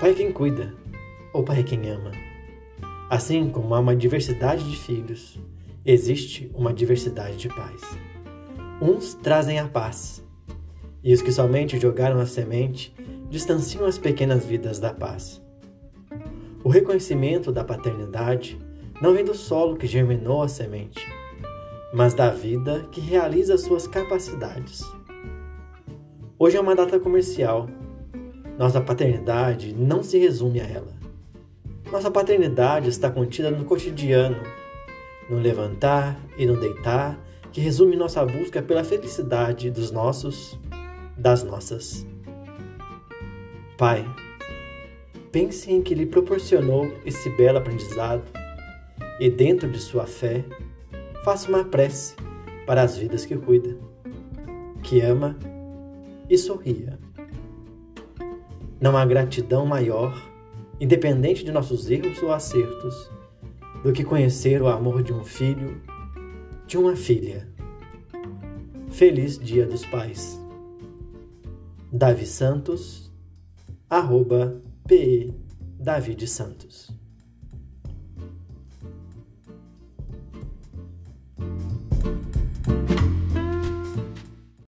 Pai é quem cuida, ou pai é quem ama. Assim como há uma diversidade de filhos, existe uma diversidade de pais. Uns trazem a paz, e os que somente jogaram a semente distanciam as pequenas vidas da paz. O reconhecimento da paternidade não vem do solo que germinou a semente, mas da vida que realiza suas capacidades. Hoje é uma data comercial nossa paternidade não se resume a ela. Nossa paternidade está contida no cotidiano, no levantar e no deitar, que resume nossa busca pela felicidade dos nossos, das nossas. Pai, pense em que lhe proporcionou esse belo aprendizado e, dentro de sua fé, faça uma prece para as vidas que cuida, que ama e sorria. Não há gratidão maior, independente de nossos erros ou acertos, do que conhecer o amor de um filho, de uma filha. Feliz Dia dos Pais. Davi Santos, arroba Santos.